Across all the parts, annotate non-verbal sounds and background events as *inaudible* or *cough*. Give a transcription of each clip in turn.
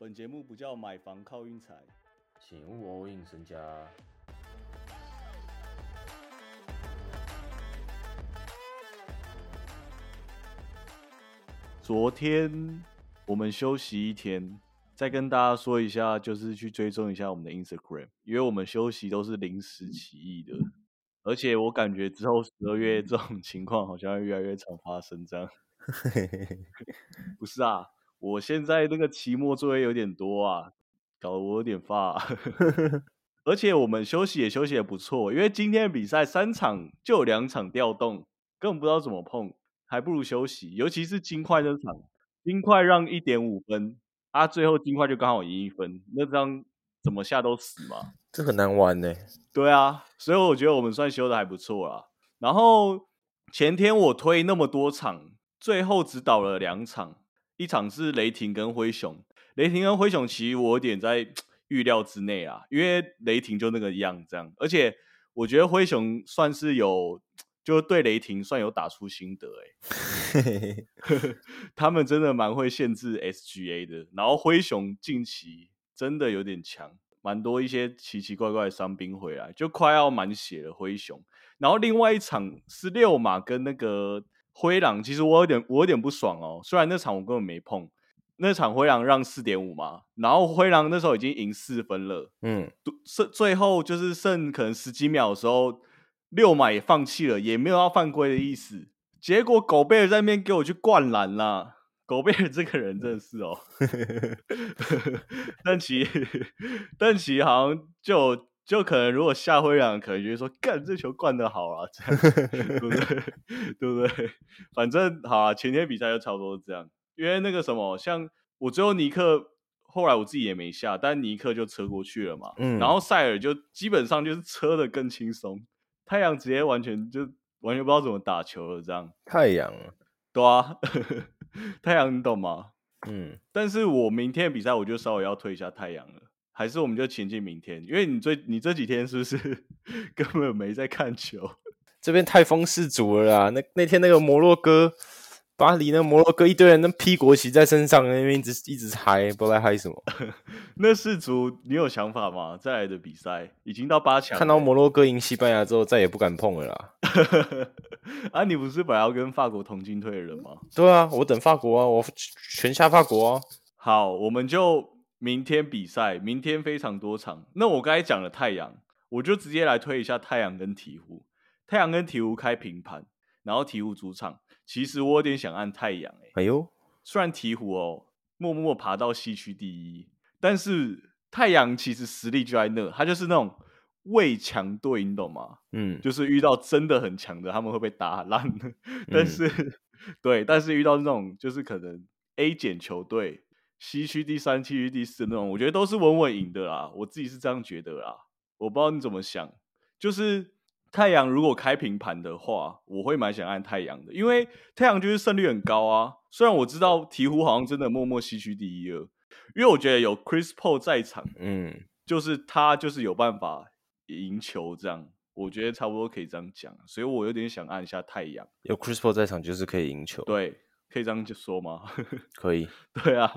本节目不叫买房靠运财，请勿 all in 身家。昨天我们休息一天，再跟大家说一下，就是去追踪一下我们的 Instagram，因为我们休息都是临时起意的，而且我感觉之后十二月这种情况好像越来越常发生，这样。*laughs* 不是啊，我现在那个期末作业有点多啊，搞得我有点发。*laughs* *laughs* 而且我们休息也休息的不错，因为今天的比赛三场就有两场调动，根本不知道怎么碰，还不如休息。尤其是金块那场，金块让一点五分，啊，最后金块就刚好赢一分，那张怎么下都死嘛。这很难玩呢。对啊，所以我觉得我们算休的还不错啦。然后前天我推那么多场。最后只倒了两场，一场是雷霆跟灰熊。雷霆跟灰熊其实我有点在 *tsk* 预料之内啊，因为雷霆就那个样这样，而且我觉得灰熊算是有，就对雷霆算有打出心得哎，*laughs* 他们真的蛮会限制 SGA 的。然后灰熊近期真的有点强，蛮多一些奇奇怪怪的伤兵回来，就快要满血了灰熊。然后另外一场是六马跟那个。灰狼其实我有点我有点不爽哦，虽然那场我根本没碰，那场灰狼让四点五嘛，然后灰狼那时候已经赢四分了，嗯，剩最后就是剩可能十几秒的时候，六马也放弃了，也没有要犯规的意思，结果狗贝尔在那边给我去灌篮啦，狗贝尔这个人真的是哦 *laughs* *laughs* 但其但其好像就。就可能如果下灰狼，可能觉得说干这球灌的好啊，这样 *laughs* 对不对？*laughs* 对不对？反正好啊，前天比赛就差不多这样。因为那个什么，像我最后尼克，后来我自己也没下，但尼克就车过去了嘛。嗯。然后塞尔就基本上就是车的更轻松，太阳直接完全就完全不知道怎么打球了，这样。太阳，对啊，*laughs* 太阳你懂吗？嗯。但是我明天的比赛，我就稍微要推一下太阳了。还是我们就前进明天，因为你最你这几天是不是 *laughs* 根本没在看球？*laughs* 这边太风世足了啦！那那天那个摩洛哥巴黎那摩洛哥一堆人那披国旗在身上，那边一直一直嗨，不知道嗨什么。*laughs* 那世足你有想法吗？再来的比赛已经到八强，看到摩洛哥赢西班牙之后，再也不敢碰了啦。啊，你不是本来要跟法国同进退的人吗？对啊，我等法国啊，我全下法国啊。好，我们就。明天比赛，明天非常多场。那我刚才讲了太阳，我就直接来推一下太阳跟鹈鹕。太阳跟鹈鹕开平盘，然后鹈鹕主场。其实我有点想按太阳，哎，哎呦，虽然鹈鹕哦默默爬到西区第一，但是太阳其实实力就在那，他就是那种畏强队，你懂吗？嗯，就是遇到真的很强的，他们会被打烂。*laughs* 但是，*laughs* 对，但是遇到那种就是可能 A 减球队。西区第三，西区第四那种，我觉得都是稳稳赢的啦。我自己是这样觉得啦。我不知道你怎么想。就是太阳如果开平盘的话，我会蛮想按太阳的，因为太阳就是胜率很高啊。虽然我知道鹈鹕好像真的默默西区第一了，因为我觉得有 Chris Paul 在场，嗯，就是他就是有办法赢球这样。我觉得差不多可以这样讲，所以我有点想按一下太阳。有 Chris Paul 在场就是可以赢球，对，可以这样就说吗？*laughs* 可以，对啊。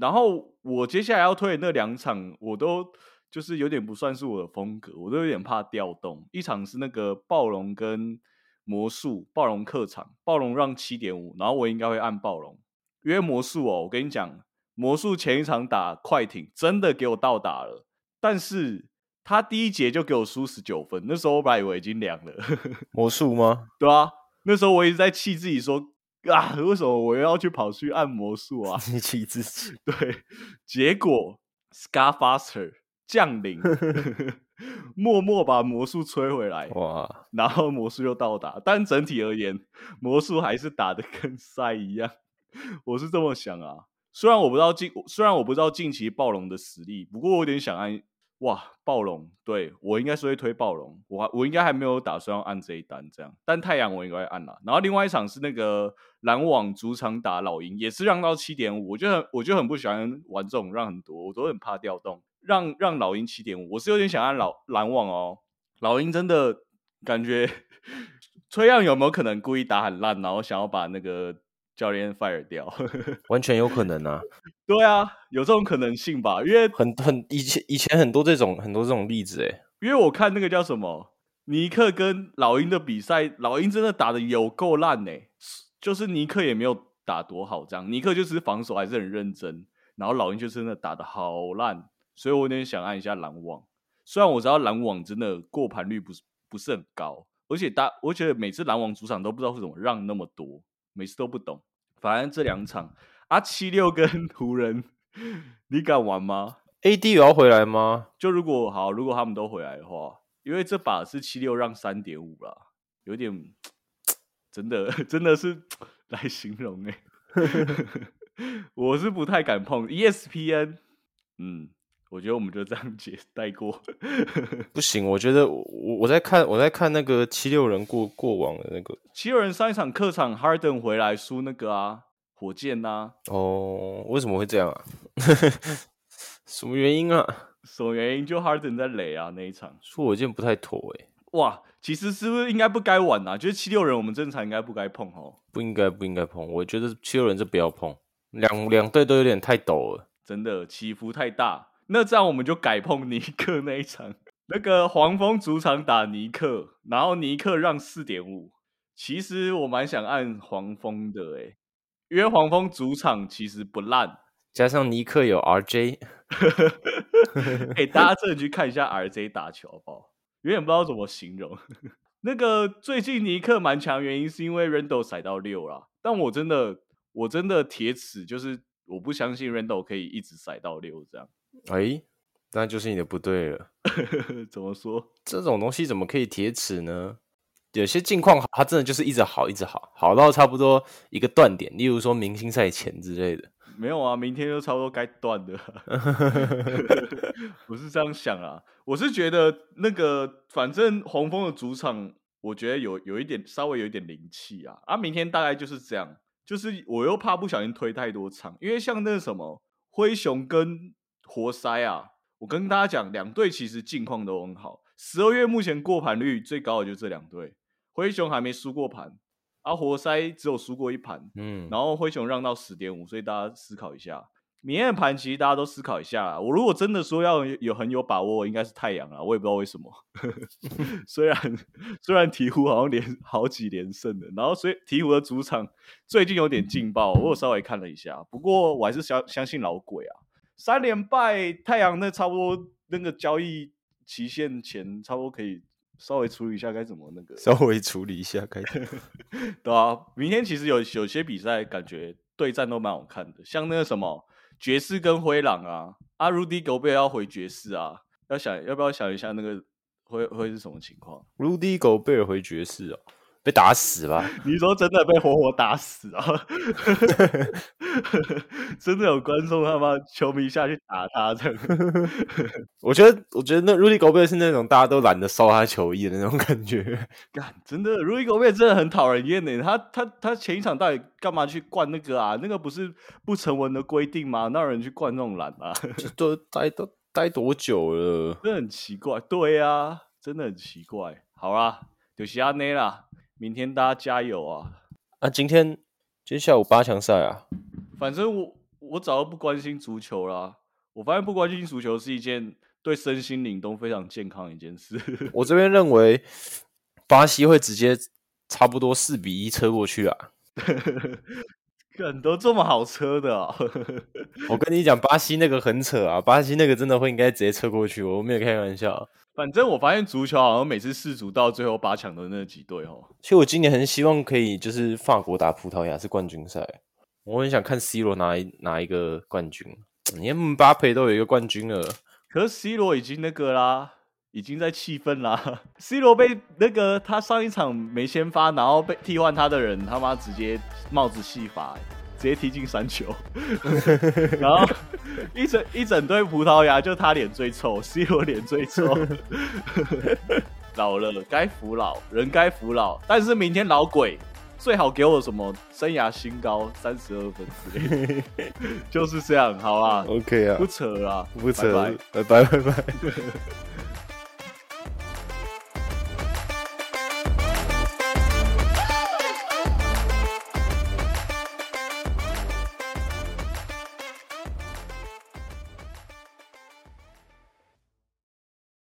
然后我接下来要推的那两场，我都就是有点不算是我的风格，我都有点怕调动。一场是那个暴龙跟魔术，暴龙客场，暴龙让七点五，然后我应该会按暴龙，因为魔术哦，我跟你讲，魔术前一场打快艇真的给我倒打了，但是他第一节就给我输十九分，那时候我本来以为已经凉了。*laughs* 魔术吗？对啊，那时候我一直在气自己说。啊！为什么我又要去跑去按魔术啊？你气自己。*laughs* 对，结果 Scarfaster 降临，*laughs* 默默把魔术吹回来。哇！然后魔术又到达，但整体而言，魔术还是打的跟赛一样。我是这么想啊。虽然我不知道近，虽然我不知道近期暴龙的实力，不过我有点想按。哇，暴龙，对我应该是会推暴龙，我我应该还没有打算要按这一单这样，但太阳我应该按了。然后另外一场是那个篮网主场打老鹰，也是让到七点五，我就很我就很不喜欢玩这种让很多，我都很怕调动，让让老鹰七点五，我是有点想按老篮网哦。老鹰真的感觉 *laughs* 崔样有没有可能故意打很烂，然后想要把那个教练 fire 掉。*laughs* 完全有可能啊，对啊，有这种可能性吧？因为很很以前以前很多这种很多这种例子哎，因为我看那个叫什么尼克跟老鹰的比赛，老鹰真的打的有够烂呢，就是尼克也没有打多好，这样尼克就是防守还是很认真，然后老鹰就真的打的好烂，所以我有点想按一下篮网。虽然我知道篮网真的过盘率不是不是很高，而且大我觉得每次篮网主场都不知道为什么让那么多，每次都不懂。反正这两场啊，七六跟 *laughs* 湖人，你敢玩吗？AD 有要回来吗？就如果好，如果他们都回来的话，因为这把是七六让三点五啦，有点真的 *laughs* 真的是 *laughs* 来形容哎、我是不太敢碰 E ESPN，嗯，我觉得我们就这样解带过。不行，我觉得我我我在看我在看那个七六人过过往的那个七六人上一场客场 Harden 回来输那个啊火箭呐、哦，为什么会这样啊？*laughs* 什么原因啊？*laughs* 什么原因？就 Harden 在垒啊那一场。输火箭不太妥哎、哇，其实是不是应该不该玩啊？就是七六人，我们正常应该不该碰哦。不应该不应该碰，我觉得七六人这不要碰，两两队都有点太陡了。真的起伏太大。那这样我们就改碰尼克那一场，*laughs* 那个黄蜂主场打尼克，然后尼克让四点五。其实我蛮想按黄蜂的诶、因为黄蜂主场其实不烂。加上尼克有 RJ，*laughs* 哎、大家真的去看一下 RJ 打球好不好？有点不知道怎么形容。*laughs* 那个最近尼克蛮强，原因是因为 Randall 踩到六啦。但我真的，我真的铁齿，就是我不相信 Randall 可以一直踩到六这样。哎，那就是你的不对了。*laughs* 怎么说？这种东西怎么可以铁齿呢？有些境况好，它真的就是一直好，一直好，好到差不多一个断点，例如说明星赛前之类的。没有啊，明天就差不多该断的。*laughs* 我是这样想啊，我是觉得那个反正红蜂的主场，我觉得有有一点稍微有一点灵气啊。啊，明天大概就是这样，就是我又怕不小心推太多场，因为像那什么灰熊跟活塞啊，我跟大家讲，两队其实近况都很好。十二月目前过盘率最高的就这两队，灰熊还没输过盘，啊，活塞只有输过一盘。嗯，然后灰熊让到十点五，所以大家思考一下。明天的盘其实大家都思考一下啦。我如果真的说要有有很有把握，应该是太阳啊，我也不知道为什么。*laughs* 虽然虽然鹈鹕好像连好几连胜的，然后所以鹈鹕的主场最近有点劲爆，我有稍微看了一下。不过我还是相相信老鬼啊，三连败，太阳那差不多那个交易期限前，差不多可以稍微处理一下该怎么那个。*laughs* 稍微处理一下该。*laughs* 对啊，明天其实有有些比赛感觉对战都蛮好看的，像那个什么爵士跟灰狼啊，阿 Rudy 狗贝要回爵士啊，要想要不要想一下那个会会是什么情况？Rudy 狗贝尔回爵士哦，被打死吧？*laughs* 你说真的被活活打死啊？*laughs* 真的有观众他妈球迷下去打他这样？*laughs* 我觉得，我觉得那 Rudy Gobert 是那种大家都懒得烧他球衣的那种感觉。干，真的，Rudy Gobert 真的很讨人厌呢。他他他前一场到底干嘛去灌那个啊？那个不是不成文的规定吗？那有人去灌那种篮啊？这都待都待多久了？真的很奇怪。对啊，真的很奇怪。好啦，就是安内啦，明天大家加油啊！啊，今天今天下午八强赛啊，反正我我早就不关心足球啦。我发现不关心足球是一件对身心灵都非常健康的一件事。*laughs* 我这边认为巴西会直接差不多四比一车过去啊。*laughs* 很多这么好车的、啊，*laughs* 我跟你讲，巴西那个很扯啊，巴西那个真的会应该直接车过去，我没有开玩笑。反正我发现足球好像每次世足到最后八强的那几队哦，其实我今年很希望可以就是法国打葡萄牙是冠军赛，我很想看 C 罗拿一拿一个冠军。你看姆巴佩都有一个冠军了，可是 C 罗已经那个啦，已经在气愤啦。*laughs* C 罗被那个他上一场没先发，然后被替换他的人他妈直接帽子戏法、欸直接踢进三球，*laughs* 然后一整一整队葡萄牙就他脸最臭，C 罗脸最臭。*laughs* 老了该服老，人该服老，但是明天老鬼最好给我什么生涯新高三十二分之类的，就是这样，好吧？OK 啊不，扯了，不扯，拜拜拜拜拜拜。